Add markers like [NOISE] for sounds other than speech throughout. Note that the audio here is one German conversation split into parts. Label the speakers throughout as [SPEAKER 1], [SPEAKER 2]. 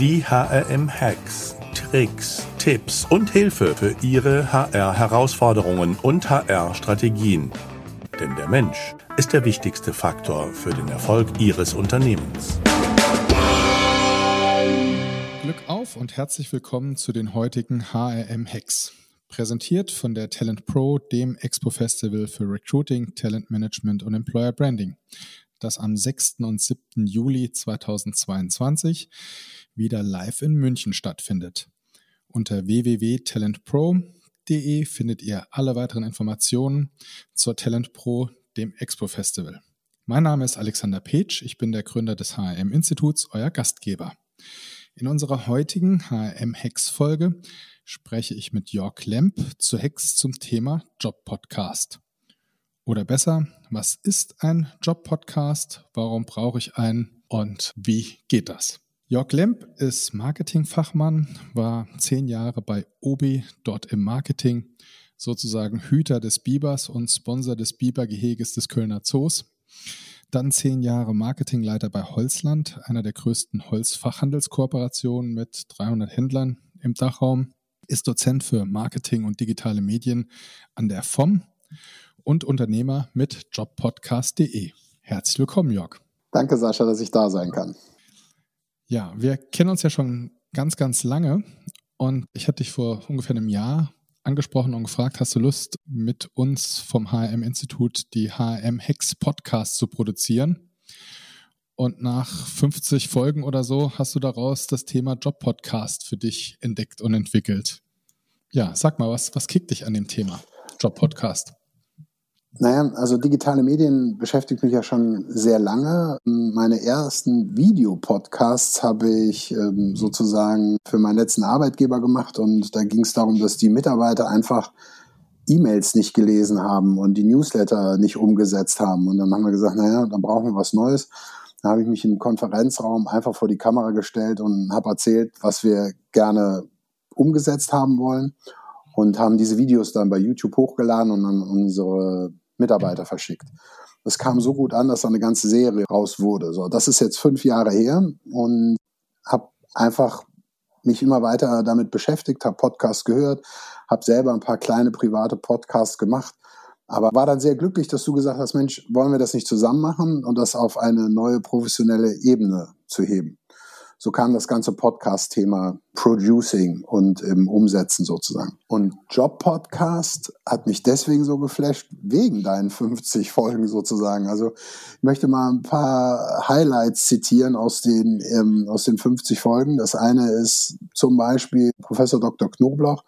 [SPEAKER 1] Die HRM-Hacks, Tricks, Tipps und Hilfe für Ihre HR-Herausforderungen und HR-Strategien. Denn der Mensch ist der wichtigste Faktor für den Erfolg Ihres Unternehmens.
[SPEAKER 2] Glück auf und herzlich willkommen zu den heutigen HRM-Hacks. Präsentiert von der Talent Pro, dem Expo-Festival für Recruiting, Talent Management und Employer Branding, das am 6. und 7. Juli 2022 wieder live in München stattfindet. Unter www.talentpro.de findet ihr alle weiteren Informationen zur Talent Pro, dem Expo Festival. Mein Name ist Alexander Petsch, ich bin der Gründer des HRM Instituts, euer Gastgeber. In unserer heutigen HRM Hex Folge spreche ich mit Jörg Lemp zu Hex zum Thema Job Podcast. Oder besser, was ist ein Job Podcast? Warum brauche ich einen? Und wie geht das? Jörg Lemp ist Marketingfachmann, war zehn Jahre bei Obi dort im Marketing, sozusagen Hüter des Bibers und Sponsor des Bibergeheges des Kölner Zoos. Dann zehn Jahre Marketingleiter bei Holzland, einer der größten Holzfachhandelskooperationen mit 300 Händlern im Dachraum. Ist Dozent für Marketing und digitale Medien an der FOM und Unternehmer mit jobpodcast.de. Herzlich willkommen, Jörg.
[SPEAKER 3] Danke, Sascha, dass ich da sein kann.
[SPEAKER 2] Ja, wir kennen uns ja schon ganz, ganz lange und ich hatte dich vor ungefähr einem Jahr angesprochen und gefragt, hast du Lust, mit uns vom HRM-Institut die HRM-Hex-Podcast zu produzieren? Und nach 50 Folgen oder so hast du daraus das Thema Job-Podcast für dich entdeckt und entwickelt. Ja, sag mal, was, was kickt dich an dem Thema Job-Podcast?
[SPEAKER 3] Naja, also digitale Medien beschäftigt mich ja schon sehr lange. Meine ersten Videopodcasts habe ich ähm, sozusagen für meinen letzten Arbeitgeber gemacht und da ging es darum, dass die Mitarbeiter einfach E-Mails nicht gelesen haben und die Newsletter nicht umgesetzt haben. Und dann haben wir gesagt, naja, dann brauchen wir was Neues. Da habe ich mich im Konferenzraum einfach vor die Kamera gestellt und habe erzählt, was wir gerne umgesetzt haben wollen und haben diese Videos dann bei YouTube hochgeladen und an unsere Mitarbeiter verschickt. Das kam so gut an, dass da eine ganze Serie raus wurde. So, das ist jetzt fünf Jahre her und habe einfach mich immer weiter damit beschäftigt, habe Podcasts gehört, habe selber ein paar kleine private Podcasts gemacht, aber war dann sehr glücklich, dass du gesagt hast, Mensch, wollen wir das nicht zusammen machen und das auf eine neue professionelle Ebene zu heben so kam das ganze Podcast-Thema Producing und im Umsetzen sozusagen. Und Job-Podcast hat mich deswegen so geflasht, wegen deinen 50 [LAUGHS] Folgen sozusagen. Also ich möchte mal ein paar Highlights zitieren aus den, ähm, aus den 50 Folgen. Das eine ist zum Beispiel Professor Dr. Knobloch,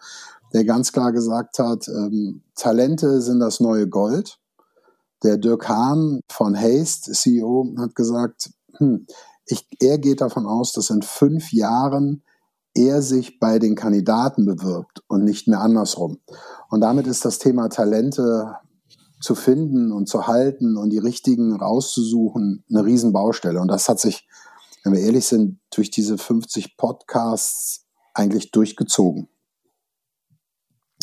[SPEAKER 3] der ganz klar gesagt hat, ähm, Talente sind das neue Gold. Der Dirk Hahn von Haste, CEO, hat gesagt, hm, ich, er geht davon aus, dass in fünf Jahren er sich bei den Kandidaten bewirbt und nicht mehr andersrum. Und damit ist das Thema Talente zu finden und zu halten und die richtigen rauszusuchen eine Riesenbaustelle. Und das hat sich, wenn wir ehrlich sind, durch diese 50 Podcasts eigentlich durchgezogen.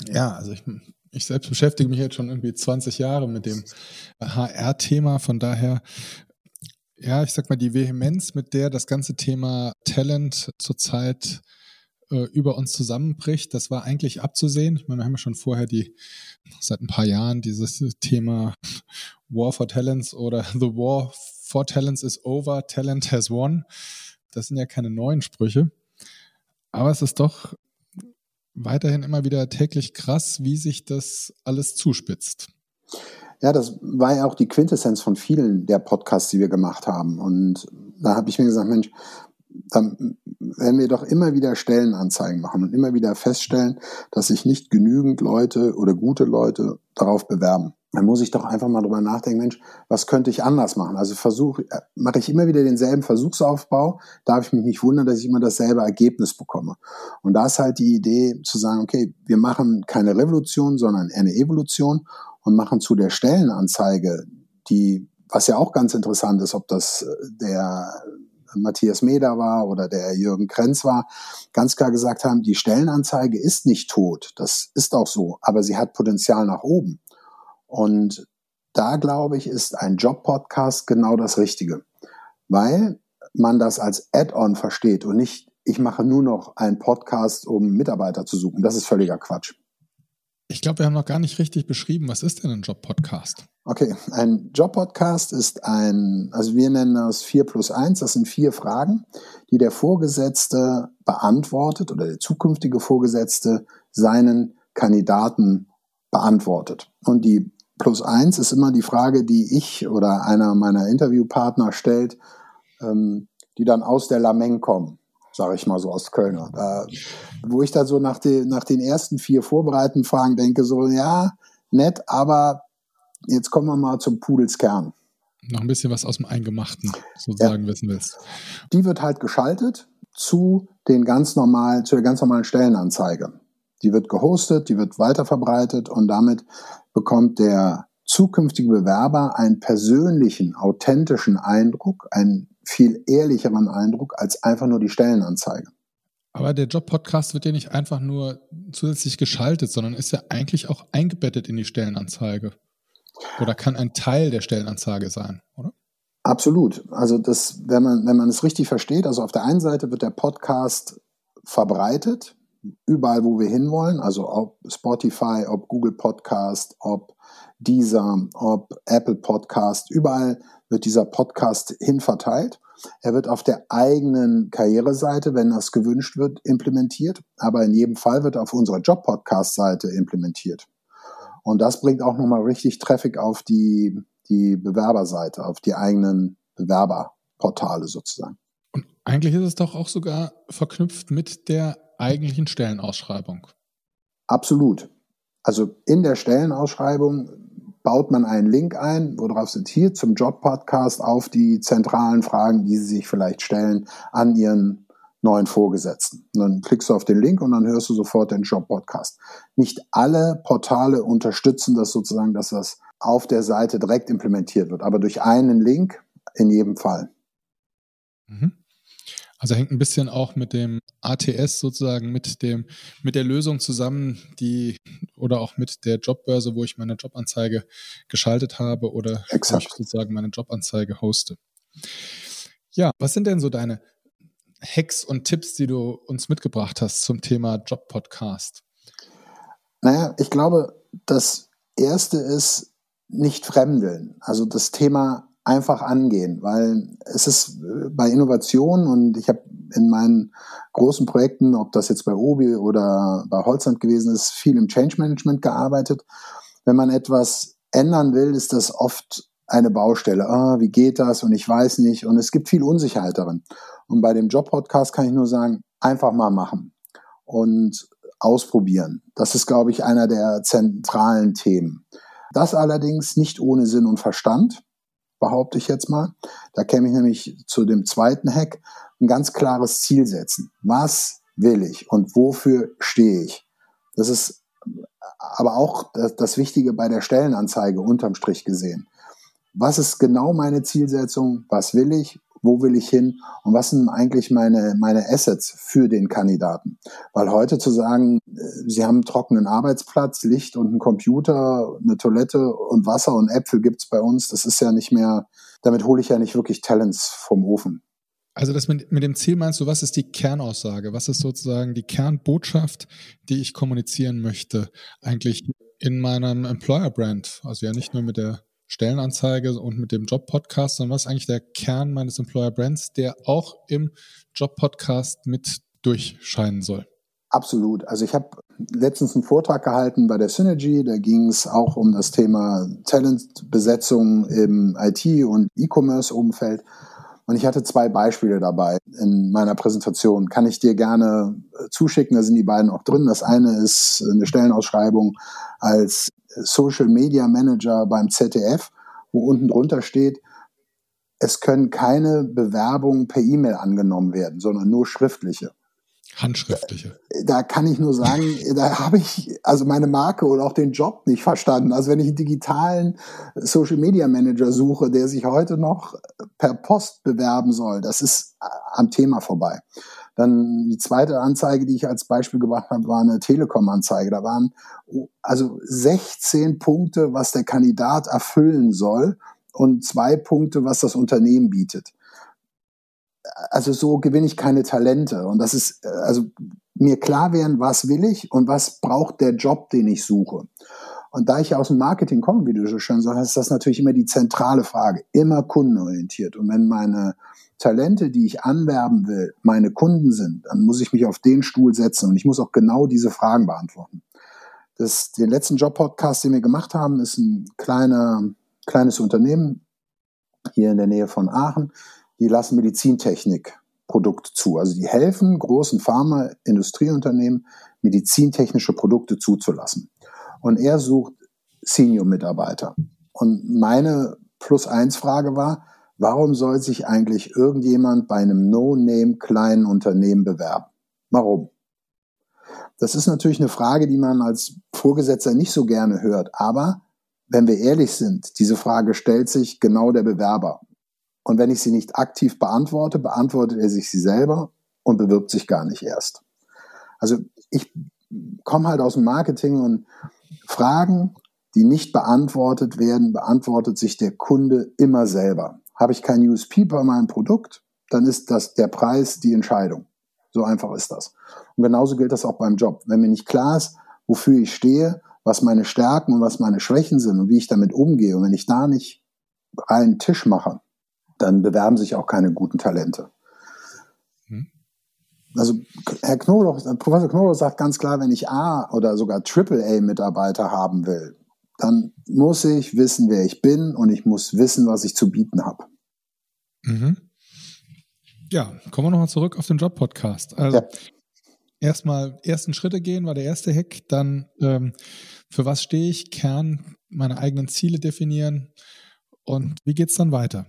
[SPEAKER 2] Ja, also ich, ich selbst beschäftige mich jetzt schon irgendwie 20 Jahre mit dem HR-Thema. Von daher ja, ich sag mal, die Vehemenz, mit der das ganze Thema Talent zurzeit äh, über uns zusammenbricht, das war eigentlich abzusehen. Ich meine, wir haben ja schon vorher die, seit ein paar Jahren dieses Thema War for Talents oder The War for Talents is over, Talent has won. Das sind ja keine neuen Sprüche. Aber es ist doch weiterhin immer wieder täglich krass, wie sich das alles zuspitzt.
[SPEAKER 3] Ja, das war ja auch die Quintessenz von vielen der Podcasts, die wir gemacht haben. Und da habe ich mir gesagt, Mensch, dann werden wir doch immer wieder Stellenanzeigen machen und immer wieder feststellen, dass sich nicht genügend Leute oder gute Leute darauf bewerben. Dann muss ich doch einfach mal drüber nachdenken, Mensch, was könnte ich anders machen? Also versuche, äh, mache ich immer wieder denselben Versuchsaufbau, darf ich mich nicht wundern, dass ich immer dasselbe Ergebnis bekomme. Und da ist halt die Idee zu sagen, okay, wir machen keine Revolution, sondern eine Evolution und machen zu der Stellenanzeige, die, was ja auch ganz interessant ist, ob das äh, der Matthias Meder war oder der Jürgen Krenz war, ganz klar gesagt haben, die Stellenanzeige ist nicht tot. Das ist auch so, aber sie hat Potenzial nach oben. Und da glaube ich, ist ein Job-Podcast genau das Richtige, weil man das als Add-on versteht und nicht ich mache nur noch einen Podcast, um Mitarbeiter zu suchen. Das ist völliger Quatsch.
[SPEAKER 2] Ich glaube, wir haben noch gar nicht richtig beschrieben, was ist denn ein Job-Podcast?
[SPEAKER 3] Okay, ein Job-Podcast ist ein, also wir nennen das 4 plus 1, das sind vier Fragen, die der Vorgesetzte beantwortet oder der zukünftige Vorgesetzte seinen Kandidaten beantwortet. Und die plus 1 ist immer die Frage, die ich oder einer meiner Interviewpartner stellt, ähm, die dann aus der Lameng kommen sage ich mal so aus Kölner. Da, wo ich da so nach, die, nach den ersten vier vorbereitenden Fragen denke, so, ja, nett, aber jetzt kommen wir mal zum Pudelskern.
[SPEAKER 2] Noch ein bisschen was aus dem Eingemachten sozusagen ja. wissen willst.
[SPEAKER 3] Die wird halt geschaltet zu den ganz normalen, zu der ganz normalen Stellenanzeige. Die wird gehostet, die wird weiterverbreitet und damit bekommt der zukünftige Bewerber einen persönlichen, authentischen Eindruck, einen viel ehrlicheren Eindruck als einfach nur die Stellenanzeige.
[SPEAKER 2] Aber der Job-Podcast wird ja nicht einfach nur zusätzlich geschaltet, sondern ist ja eigentlich auch eingebettet in die Stellenanzeige. Oder kann ein Teil der Stellenanzeige sein, oder?
[SPEAKER 3] Absolut. Also das, wenn man, wenn man es richtig versteht, also auf der einen Seite wird der Podcast verbreitet, überall, wo wir hinwollen, also ob Spotify, ob Google Podcast, ob Deezer, ob Apple Podcast, überall wird dieser Podcast hinverteilt. Er wird auf der eigenen Karriereseite, wenn das gewünscht wird, implementiert, aber in jedem Fall wird er auf unserer Job-Podcast-Seite implementiert. Und das bringt auch nochmal richtig Traffic auf die, die Bewerberseite, auf die eigenen Bewerberportale sozusagen.
[SPEAKER 2] Und eigentlich ist es doch auch sogar verknüpft mit der eigentlichen Stellenausschreibung.
[SPEAKER 3] Absolut. Also in der Stellenausschreibung baut man einen Link ein, worauf sind hier zum Job-Podcast auf die zentralen Fragen, die Sie sich vielleicht stellen an Ihren neuen Vorgesetzten. Und dann klickst du auf den Link und dann hörst du sofort den Job-Podcast. Nicht alle Portale unterstützen das sozusagen, dass das auf der Seite direkt implementiert wird, aber durch einen Link in jedem Fall.
[SPEAKER 2] Mhm. Also hängt ein bisschen auch mit dem ATS sozusagen, mit dem, mit der Lösung zusammen, die oder auch mit der Jobbörse, wo ich meine Jobanzeige geschaltet habe oder wo ich sozusagen meine Jobanzeige hoste. Ja, was sind denn so deine Hacks und Tipps, die du uns mitgebracht hast zum Thema Job-Podcast?
[SPEAKER 3] Naja, ich glaube, das erste ist nicht fremdeln. Also das Thema einfach angehen, weil es ist äh, bei Innovationen und ich habe in meinen großen Projekten, ob das jetzt bei Obi oder bei Holzland gewesen ist, viel im Change Management gearbeitet. Wenn man etwas ändern will, ist das oft eine Baustelle. Ah, wie geht das? Und ich weiß nicht. Und es gibt viel Unsicherheit darin. Und bei dem Job-Podcast kann ich nur sagen, einfach mal machen und ausprobieren. Das ist, glaube ich, einer der zentralen Themen. Das allerdings nicht ohne Sinn und Verstand behaupte ich jetzt mal. Da käme ich nämlich zu dem zweiten Hack, ein ganz klares Ziel setzen. Was will ich und wofür stehe ich? Das ist aber auch das Wichtige bei der Stellenanzeige unterm Strich gesehen. Was ist genau meine Zielsetzung? Was will ich? Wo will ich hin und was sind eigentlich meine, meine Assets für den Kandidaten. Weil heute zu sagen, äh, Sie haben einen trockenen Arbeitsplatz, Licht und einen Computer, eine Toilette und Wasser und Äpfel gibt's bei uns, das ist ja nicht mehr, damit hole ich ja nicht wirklich Talents vom Ofen.
[SPEAKER 2] Also das mit, mit dem Ziel meinst du, was ist die Kernaussage? Was ist sozusagen die Kernbotschaft, die ich kommunizieren möchte, eigentlich in meinem Employer Brand? Also ja nicht nur mit der Stellenanzeige und mit dem Job-Podcast, sondern was ist eigentlich der Kern meines Employer Brands, der auch im Job-Podcast mit durchscheinen soll?
[SPEAKER 3] Absolut. Also ich habe letztens einen Vortrag gehalten bei der Synergy, da ging es auch um das Thema Talentbesetzung im IT- und E-Commerce-Umfeld. Und ich hatte zwei Beispiele dabei in meiner Präsentation. Kann ich dir gerne äh, zuschicken, da sind die beiden auch drin. Das eine ist eine Stellenausschreibung als Social Media Manager beim ZDF, wo unten drunter steht, es können keine Bewerbungen per E-Mail angenommen werden, sondern nur schriftliche.
[SPEAKER 2] Handschriftliche.
[SPEAKER 3] Da kann ich nur sagen, [LAUGHS] da habe ich also meine Marke oder auch den Job nicht verstanden. Also wenn ich einen digitalen Social Media Manager suche, der sich heute noch per Post bewerben soll, das ist am Thema vorbei. Dann die zweite Anzeige, die ich als Beispiel gebracht habe, war eine Telekom-Anzeige. Da waren also 16 Punkte, was der Kandidat erfüllen soll und zwei Punkte, was das Unternehmen bietet. also so gewinne ich keine Talente. Und das ist, also mir klar werden, was will ich und was braucht der Job, den ich suche. Und da ich ja aus dem Marketing komme, wie du so schön sagst, ist das natürlich immer die zentrale Frage, immer kundenorientiert. Und wenn meine Talente, die ich anwerben will, meine Kunden sind, dann muss ich mich auf den Stuhl setzen und ich muss auch genau diese Fragen beantworten. Das, den letzten Job-Podcast, den wir gemacht haben, ist ein kleiner, kleines Unternehmen hier in der Nähe von Aachen. Die lassen Medizintechnik Produkte zu. Also die helfen großen Pharma-Industrieunternehmen, medizintechnische Produkte zuzulassen. Und er sucht Senior-Mitarbeiter. Und meine Plus-Eins-Frage war, warum soll sich eigentlich irgendjemand bei einem No-Name kleinen Unternehmen bewerben? Warum? Das ist natürlich eine Frage, die man als Vorgesetzter nicht so gerne hört. Aber wenn wir ehrlich sind, diese Frage stellt sich genau der Bewerber. Und wenn ich sie nicht aktiv beantworte, beantwortet er sich sie selber und bewirbt sich gar nicht erst. Also ich komme halt aus dem Marketing und Fragen, die nicht beantwortet werden, beantwortet sich der Kunde immer selber. Habe ich kein USP bei meinem Produkt, dann ist das der Preis die Entscheidung. So einfach ist das. Und genauso gilt das auch beim Job. Wenn mir nicht klar ist, wofür ich stehe, was meine Stärken und was meine Schwächen sind und wie ich damit umgehe, und wenn ich da nicht einen Tisch mache, dann bewerben sich auch keine guten Talente. Hm. Also Herr Knoblauch, Professor Knoblauch sagt ganz klar, wenn ich A oder sogar Triple A Mitarbeiter haben will, dann muss ich wissen, wer ich bin und ich muss wissen, was ich zu bieten habe.
[SPEAKER 2] Mhm. Ja, kommen wir nochmal zurück auf den Job-Podcast. Also ja. erstmal ersten Schritte gehen war der erste Hack, dann ähm, für was stehe ich, Kern, meine eigenen Ziele definieren und wie geht es dann weiter?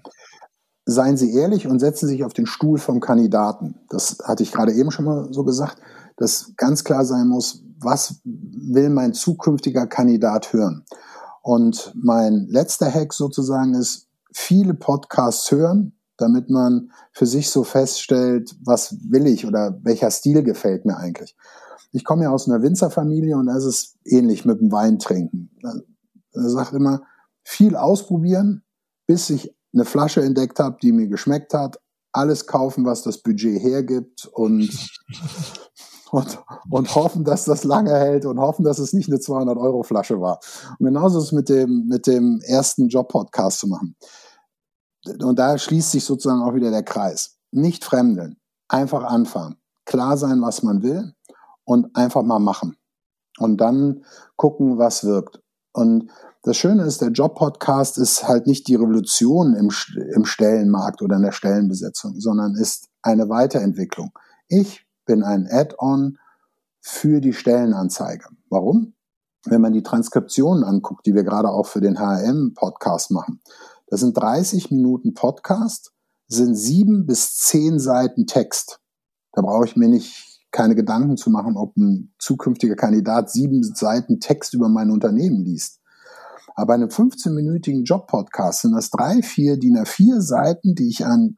[SPEAKER 3] Seien Sie ehrlich und setzen Sie sich auf den Stuhl vom Kandidaten. Das hatte ich gerade eben schon mal so gesagt, dass ganz klar sein muss, was will mein zukünftiger Kandidat hören? Und mein letzter Hack sozusagen ist, viele Podcasts hören, damit man für sich so feststellt, was will ich oder welcher Stil gefällt mir eigentlich. Ich komme ja aus einer Winzerfamilie und da ist es ähnlich mit dem Wein trinken. Er sagt immer, viel ausprobieren, bis ich eine Flasche entdeckt habe, die mir geschmeckt hat, alles kaufen, was das Budget hergibt und und, und hoffen, dass das lange hält und hoffen, dass es nicht eine 200-Euro-Flasche war. Und genauso ist es mit dem, mit dem ersten Job-Podcast zu machen. Und da schließt sich sozusagen auch wieder der Kreis. Nicht fremdeln, einfach anfangen, klar sein, was man will und einfach mal machen. Und dann gucken, was wirkt. Und das Schöne ist, der Job-Podcast ist halt nicht die Revolution im, im Stellenmarkt oder in der Stellenbesetzung, sondern ist eine Weiterentwicklung. Ich bin ein Add-on für die Stellenanzeige. Warum? Wenn man die Transkriptionen anguckt, die wir gerade auch für den HRM-Podcast machen, das sind 30 Minuten Podcast, sind sieben bis zehn Seiten Text. Da brauche ich mir nicht keine Gedanken zu machen, ob ein zukünftiger Kandidat sieben Seiten Text über mein Unternehmen liest. Aber bei einem 15-minütigen Job-Podcast sind das drei, vier DIN A4 Seiten, die ich an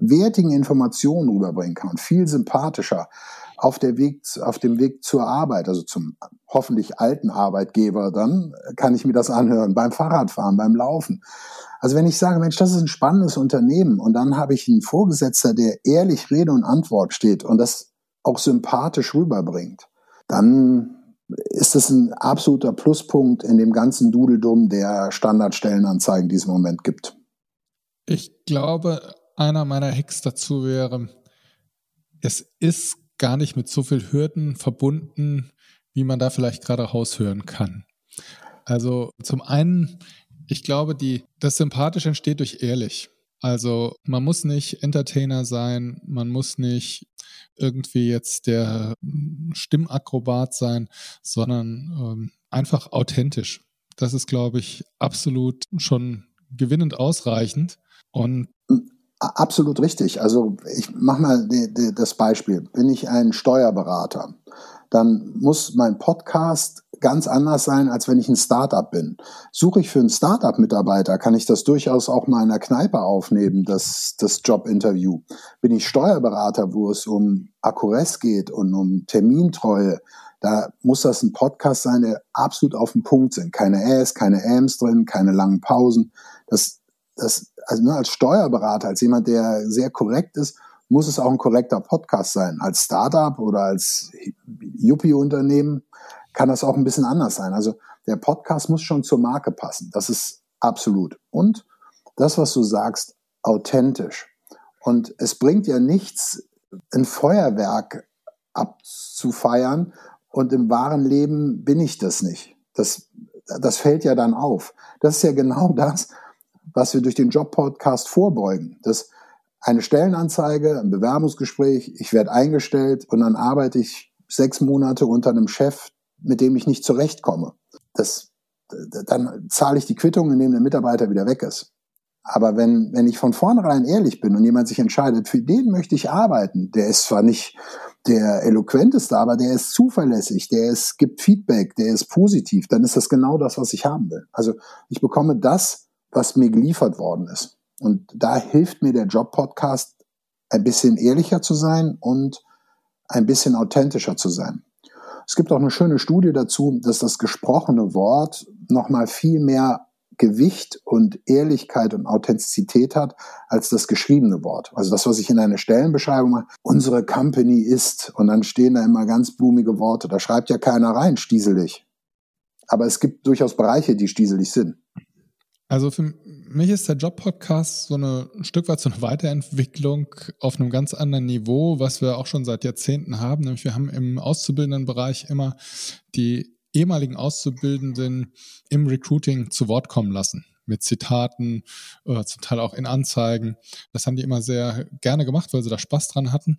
[SPEAKER 3] wertigen Informationen rüberbringen kann, viel sympathischer auf, der Weg, auf dem Weg zur Arbeit, also zum hoffentlich alten Arbeitgeber, dann kann ich mir das anhören, beim Fahrradfahren, beim Laufen. Also wenn ich sage, Mensch, das ist ein spannendes Unternehmen und dann habe ich einen Vorgesetzter, der ehrlich Rede und Antwort steht und das auch sympathisch rüberbringt, dann ist das ein absoluter Pluspunkt in dem ganzen Dudeldum der Standardstellenanzeigen, die es im Moment gibt.
[SPEAKER 2] Ich glaube, einer meiner Hacks dazu wäre, es ist gar nicht mit so viel Hürden verbunden, wie man da vielleicht gerade raushören kann. Also zum einen, ich glaube, die, das Sympathisch entsteht durch ehrlich. Also man muss nicht Entertainer sein, man muss nicht irgendwie jetzt der Stimmakrobat sein, sondern ähm, einfach authentisch. Das ist, glaube ich, absolut schon gewinnend ausreichend. Und
[SPEAKER 3] Absolut richtig. Also ich mache mal die, die, das Beispiel. Bin ich ein Steuerberater, dann muss mein Podcast ganz anders sein, als wenn ich ein Startup bin. Suche ich für einen Startup-Mitarbeiter, kann ich das durchaus auch mal in der Kneipe aufnehmen, das, das Jobinterview. Bin ich Steuerberater, wo es um Akkuress geht und um Termintreue, da muss das ein Podcast sein, der absolut auf den Punkt sind. Keine Äs, keine Äms drin, keine langen Pausen. Das das, also nur als Steuerberater, als jemand, der sehr korrekt ist, muss es auch ein korrekter Podcast sein. Als Startup oder als Yuppie-Unternehmen kann das auch ein bisschen anders sein. Also der Podcast muss schon zur Marke passen. Das ist absolut. Und das, was du sagst, authentisch. Und es bringt ja nichts, ein Feuerwerk abzufeiern und im wahren Leben bin ich das nicht. Das, das fällt ja dann auf. Das ist ja genau [LAUGHS] das, was wir durch den Job-Podcast vorbeugen. Das eine Stellenanzeige, ein Bewerbungsgespräch, ich werde eingestellt und dann arbeite ich sechs Monate unter einem Chef, mit dem ich nicht zurechtkomme. Das, dann zahle ich die Quittung, indem der Mitarbeiter wieder weg ist. Aber wenn, wenn ich von vornherein ehrlich bin und jemand sich entscheidet, für den möchte ich arbeiten, der ist zwar nicht der eloquenteste, aber der ist zuverlässig, der ist, gibt Feedback, der ist positiv, dann ist das genau das, was ich haben will. Also ich bekomme das, was mir geliefert worden ist. Und da hilft mir der Job-Podcast, ein bisschen ehrlicher zu sein und ein bisschen authentischer zu sein. Es gibt auch eine schöne Studie dazu, dass das gesprochene Wort nochmal viel mehr Gewicht und Ehrlichkeit und Authentizität hat als das geschriebene Wort. Also das, was ich in einer Stellenbeschreibung mache, unsere Company ist, und dann stehen da immer ganz blumige Worte. Da schreibt ja keiner rein, stieselig. Aber es gibt durchaus Bereiche, die stieselig sind.
[SPEAKER 2] Also für mich ist der Job-Podcast so eine, ein Stück weit so eine Weiterentwicklung auf einem ganz anderen Niveau, was wir auch schon seit Jahrzehnten haben. Nämlich wir haben im Auszubildendenbereich immer die ehemaligen Auszubildenden im Recruiting zu Wort kommen lassen. Mit Zitaten, äh, zum Teil auch in Anzeigen. Das haben die immer sehr gerne gemacht, weil sie da Spaß dran hatten.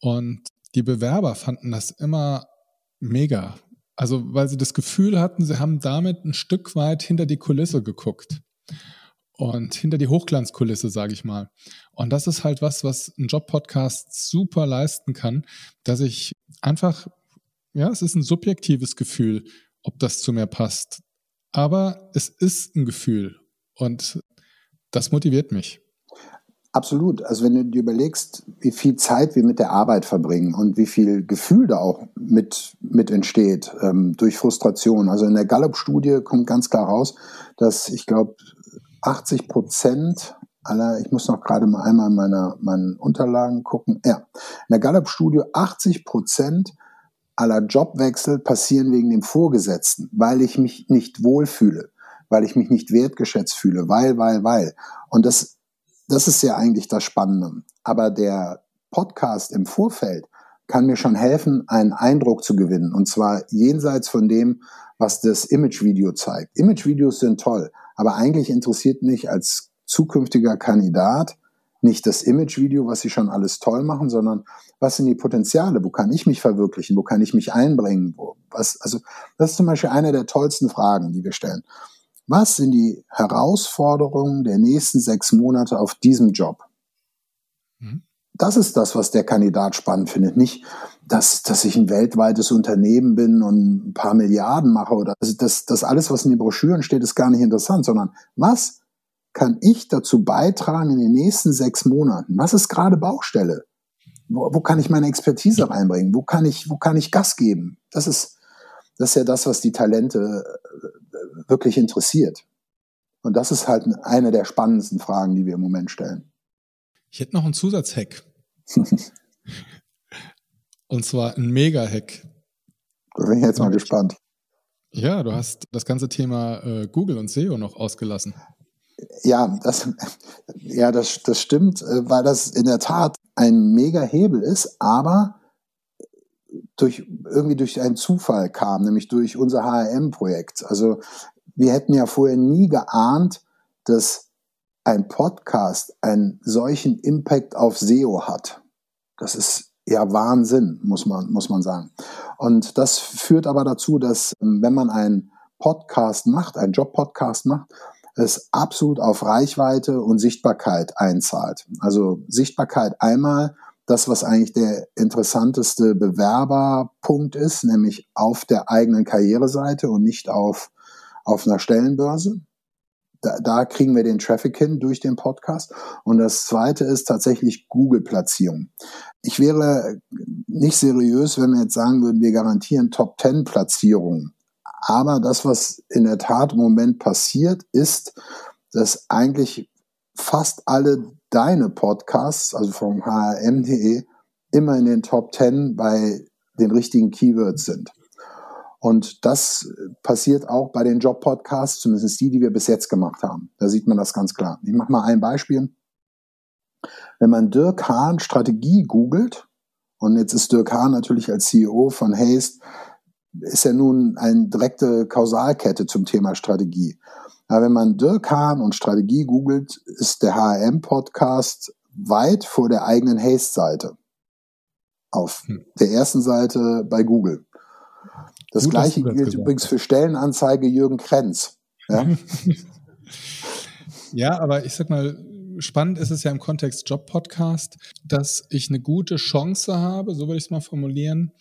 [SPEAKER 2] Und die Bewerber fanden das immer mega, also, weil sie das Gefühl hatten, sie haben damit ein Stück weit hinter die Kulisse geguckt. Und hinter die Hochglanzkulisse, sage ich mal. Und das ist halt was, was ein Job-Podcast super leisten kann, dass ich einfach, ja, es ist ein subjektives Gefühl, ob das zu mir passt. Aber es ist ein Gefühl und das motiviert mich.
[SPEAKER 3] Absolut. Also wenn du dir überlegst, wie viel Zeit wir mit der Arbeit verbringen und wie viel Gefühl da auch mit, mit entsteht ähm, durch Frustration. Also in der Gallup-Studie kommt ganz klar raus, dass ich glaube 80 Prozent aller, ich muss noch gerade mal einmal in meine, meinen Unterlagen gucken. Ja, in der Gallup-Studie 80 Prozent aller Jobwechsel passieren wegen dem Vorgesetzten, weil ich mich nicht wohlfühle, weil ich mich nicht wertgeschätzt fühle, weil, weil, weil. Und das das ist ja eigentlich das Spannende. Aber der Podcast im Vorfeld kann mir schon helfen, einen Eindruck zu gewinnen. Und zwar jenseits von dem, was das Imagevideo zeigt. Imagevideos sind toll, aber eigentlich interessiert mich als zukünftiger Kandidat nicht das Imagevideo, was sie schon alles toll machen, sondern was sind die Potenziale? Wo kann ich mich verwirklichen? Wo kann ich mich einbringen? Wo, was, also, das ist zum Beispiel eine der tollsten Fragen, die wir stellen. Was sind die Herausforderungen der nächsten sechs Monate auf diesem Job? Mhm. Das ist das, was der Kandidat spannend findet. Nicht, dass, dass ich ein weltweites Unternehmen bin und ein paar Milliarden mache oder das, das, das alles, was in den Broschüren steht, ist gar nicht interessant, sondern was kann ich dazu beitragen in den nächsten sechs Monaten? Was ist gerade Baustelle? Wo, wo kann ich meine Expertise reinbringen? Wo kann ich, wo kann ich Gas geben? Das ist, das ist ja das, was die Talente wirklich interessiert? Und das ist halt eine der spannendsten Fragen, die wir im Moment stellen.
[SPEAKER 2] Ich hätte noch einen Zusatzhack. [LAUGHS] Und zwar ein Mega-Hack.
[SPEAKER 3] Da bin ich jetzt mal gespannt.
[SPEAKER 2] Ja, du hast das ganze Thema äh, Google und SEO noch ausgelassen.
[SPEAKER 3] Ja, das, ja, das, das stimmt, äh, weil das in der Tat ein Mega-Hebel ist, aber durch, irgendwie durch einen Zufall kam, nämlich durch unser HRM-Projekt. Also wir hätten ja vorher nie geahnt, dass ein Podcast einen solchen Impact auf SEO hat. Das ist ja Wahnsinn, muss man, muss man sagen. Und das führt aber dazu, dass ähm, wenn man einen Podcast macht, einen Job-Podcast macht, es absolut auf Reichweite und Sichtbarkeit einzahlt. Also Sichtbarkeit einmal, das, was eigentlich der interessanteste Bewerberpunkt ist, nämlich auf der eigenen Karriereseite und nicht auf auf einer Stellenbörse. Da, da kriegen wir den Traffic hin durch den Podcast. Und das zweite ist tatsächlich Google-Platzierung. Ich wäre nicht seriös, wenn wir jetzt sagen würden, wir garantieren Top 10 Platzierungen. Aber das, was in der Tat im Moment passiert, ist, dass eigentlich fast alle deine Podcasts, also vom hrm.de, immer in den Top 10 bei den richtigen Keywords sind. Und das passiert auch bei den Job-Podcasts, zumindest die, die wir bis jetzt gemacht haben. Da sieht man das ganz klar. Ich mache mal ein Beispiel. Wenn man Dirk Hahn Strategie googelt, und jetzt ist Dirk Hahn natürlich als CEO von Haste, ist er nun eine direkte Kausalkette zum Thema Strategie. Aber wenn man Dirk Hahn und Strategie googelt, ist der HRM-Podcast weit vor der eigenen Haste-Seite. Auf hm. der ersten Seite bei Google. Das Gut, gleiche gilt gesagt. übrigens für Stellenanzeige Jürgen Krenz. Ja? [LAUGHS] [LAUGHS]
[SPEAKER 2] ja, aber ich sag mal, spannend ist es ja im Kontext Job-Podcast, dass ich eine gute Chance habe, so würde ich es mal formulieren,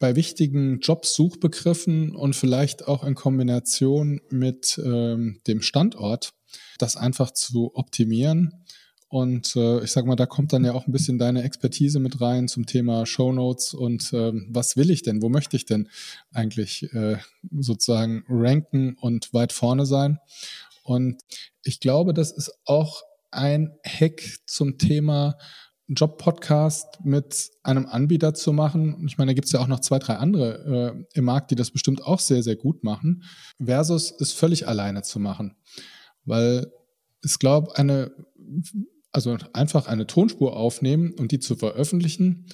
[SPEAKER 2] bei wichtigen Jobsuchbegriffen und vielleicht auch in Kombination mit ähm, dem Standort, das einfach zu optimieren. Und äh, ich sag mal, da kommt dann ja auch ein bisschen deine Expertise mit rein zum Thema Show Notes und ähm, was will ich denn, wo möchte ich denn eigentlich äh, sozusagen ranken und weit vorne sein. Und ich glaube, das ist auch ein Hack zum Thema Job-Podcast mit einem Anbieter zu machen. Ich meine, da gibt es ja auch noch zwei, drei andere äh, im Markt, die das bestimmt auch sehr, sehr gut machen, versus es völlig alleine zu machen. Weil ich glaube, eine, also einfach eine Tonspur aufnehmen und die zu veröffentlichen,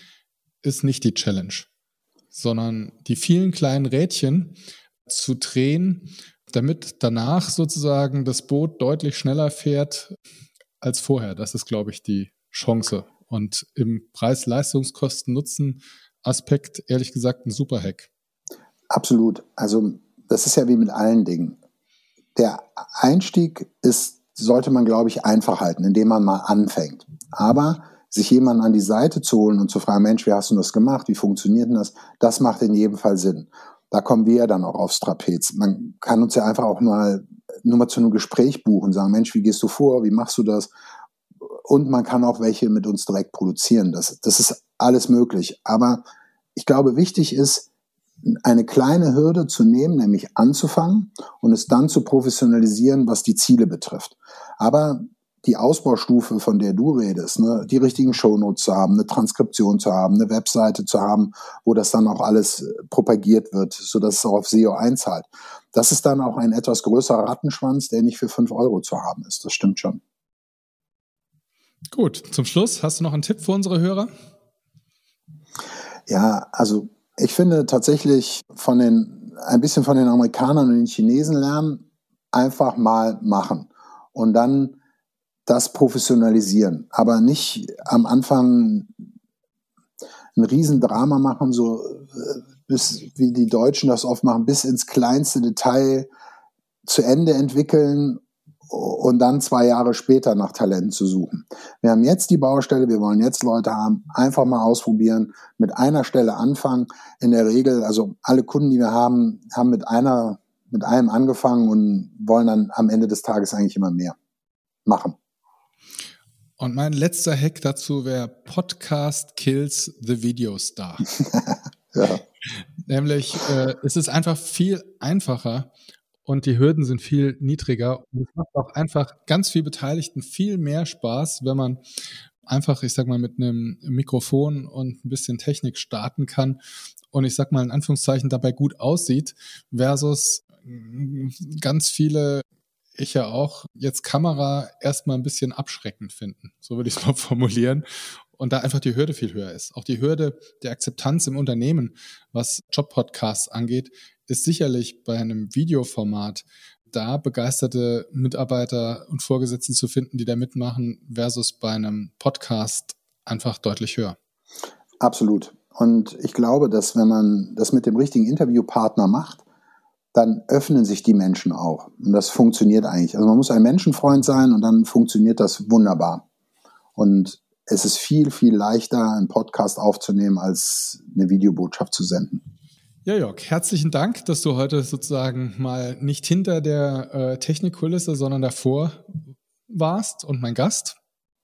[SPEAKER 2] ist nicht die Challenge, sondern die vielen kleinen Rädchen zu drehen, damit danach sozusagen das Boot deutlich schneller fährt als vorher. Das ist, glaube ich, die Chance und im Preis-Leistungskosten-Nutzen-Aspekt, ehrlich gesagt, ein super Hack.
[SPEAKER 3] Absolut. Also, das ist ja wie mit allen Dingen. Der Einstieg ist, sollte man, glaube ich, einfach halten, indem man mal anfängt. Aber sich jemanden an die Seite zu holen und zu fragen, Mensch, wie hast du das gemacht? Wie funktioniert denn das? Das macht in jedem Fall Sinn. Da kommen wir ja dann auch aufs Trapez. Man kann uns ja einfach auch mal nur mal zu einem Gespräch buchen, sagen, Mensch, wie gehst du vor? Wie machst du das? Und man kann auch welche mit uns direkt produzieren. Das, das ist alles möglich. Aber ich glaube, wichtig ist, eine kleine Hürde zu nehmen, nämlich anzufangen und es dann zu professionalisieren, was die Ziele betrifft. Aber die Ausbaustufe, von der du redest, ne, die richtigen Shownotes zu haben, eine Transkription zu haben, eine Webseite zu haben, wo das dann auch alles propagiert wird, sodass es auch auf SEO einzahlt. Das ist dann auch ein etwas größerer Rattenschwanz, der nicht für fünf Euro zu haben ist. Das stimmt schon.
[SPEAKER 2] Gut, zum Schluss hast du noch einen Tipp für unsere Hörer?
[SPEAKER 3] Ja, also ich finde tatsächlich von den, ein bisschen von den Amerikanern und den Chinesen lernen, einfach mal machen und dann das professionalisieren, aber nicht am Anfang ein Riesendrama machen, so äh, bis wie die Deutschen das oft machen, bis ins kleinste Detail zu Ende entwickeln und dann zwei Jahre später nach Talenten zu suchen. Wir haben jetzt die Baustelle, wir wollen jetzt Leute haben, einfach mal ausprobieren, mit einer Stelle anfangen. In der Regel, also alle Kunden, die wir haben, haben mit einer, mit einem angefangen und wollen dann am Ende des Tages eigentlich immer mehr machen.
[SPEAKER 2] Und mein letzter Hack dazu wäre Podcast kills the Video Star. [LAUGHS] ja. Nämlich, äh, es ist einfach viel einfacher, und die Hürden sind viel niedriger. Und es macht auch einfach ganz viel Beteiligten viel mehr Spaß, wenn man einfach, ich sag mal, mit einem Mikrofon und ein bisschen Technik starten kann und ich sag mal in Anführungszeichen dabei gut aussieht, versus ganz viele ich ja auch jetzt Kamera erstmal ein bisschen abschreckend finden. So würde ich es [LAUGHS] mal formulieren. Und da einfach die Hürde viel höher ist. Auch die Hürde der Akzeptanz im Unternehmen, was Job-Podcasts angeht, ist sicherlich bei einem Videoformat da begeisterte Mitarbeiter und Vorgesetzten zu finden, die da mitmachen, versus bei einem Podcast einfach deutlich höher.
[SPEAKER 3] Absolut. Und ich glaube, dass wenn man das mit dem richtigen Interviewpartner macht, dann öffnen sich die Menschen auch. Und das funktioniert eigentlich. Also man muss ein Menschenfreund sein und dann funktioniert das wunderbar. Und es ist viel, viel leichter, einen Podcast aufzunehmen, als eine Videobotschaft zu senden.
[SPEAKER 2] Ja, Jörg, herzlichen Dank, dass du heute sozusagen mal nicht hinter der äh, Technikkulisse, sondern davor warst und mein Gast.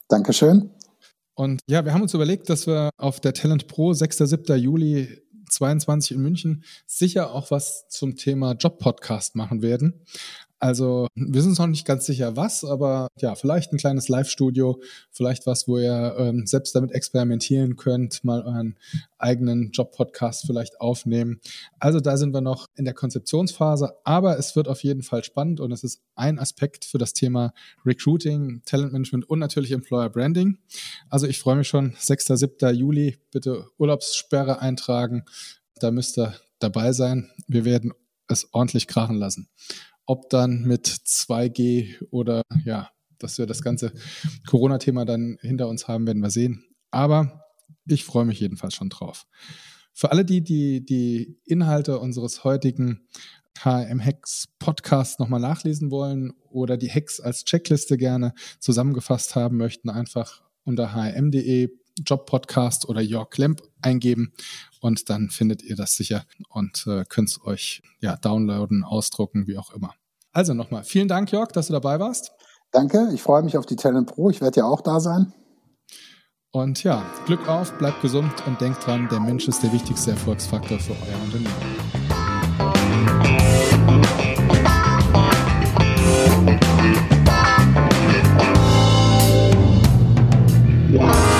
[SPEAKER 3] Dankeschön.
[SPEAKER 2] Und ja, wir haben uns überlegt, dass wir auf der Talent Pro 6. 7. Juli 22 in München sicher auch was zum Thema Job-Podcast machen werden. Also wir sind uns noch nicht ganz sicher, was, aber ja, vielleicht ein kleines Live-Studio, vielleicht was, wo ihr ähm, selbst damit experimentieren könnt, mal euren eigenen Job-Podcast vielleicht aufnehmen. Also da sind wir noch in der Konzeptionsphase, aber es wird auf jeden Fall spannend und es ist ein Aspekt für das Thema Recruiting, Talentmanagement und natürlich Employer Branding. Also ich freue mich schon, 6. 7. Juli, bitte Urlaubssperre eintragen. Da müsst ihr dabei sein. Wir werden es ordentlich krachen lassen. Ob dann mit 2G oder ja, dass wir das ganze Corona-Thema dann hinter uns haben, werden wir sehen. Aber ich freue mich jedenfalls schon drauf. Für alle, die die, die Inhalte unseres heutigen HM-Hacks Podcast nochmal nachlesen wollen oder die Hacks als Checkliste gerne zusammengefasst haben möchten, einfach unter hm.de Job-Podcast oder Jörg Klemp eingeben und dann findet ihr das sicher und äh, könnt es euch ja downloaden, ausdrucken, wie auch immer. Also nochmal, vielen Dank, Jörg, dass du dabei warst.
[SPEAKER 3] Danke, ich freue mich auf die Talent Pro. Ich werde ja auch da sein.
[SPEAKER 2] Und ja, Glück auf, bleibt gesund und denkt dran, der Mensch ist der wichtigste Erfolgsfaktor für euer Unternehmen. Ja.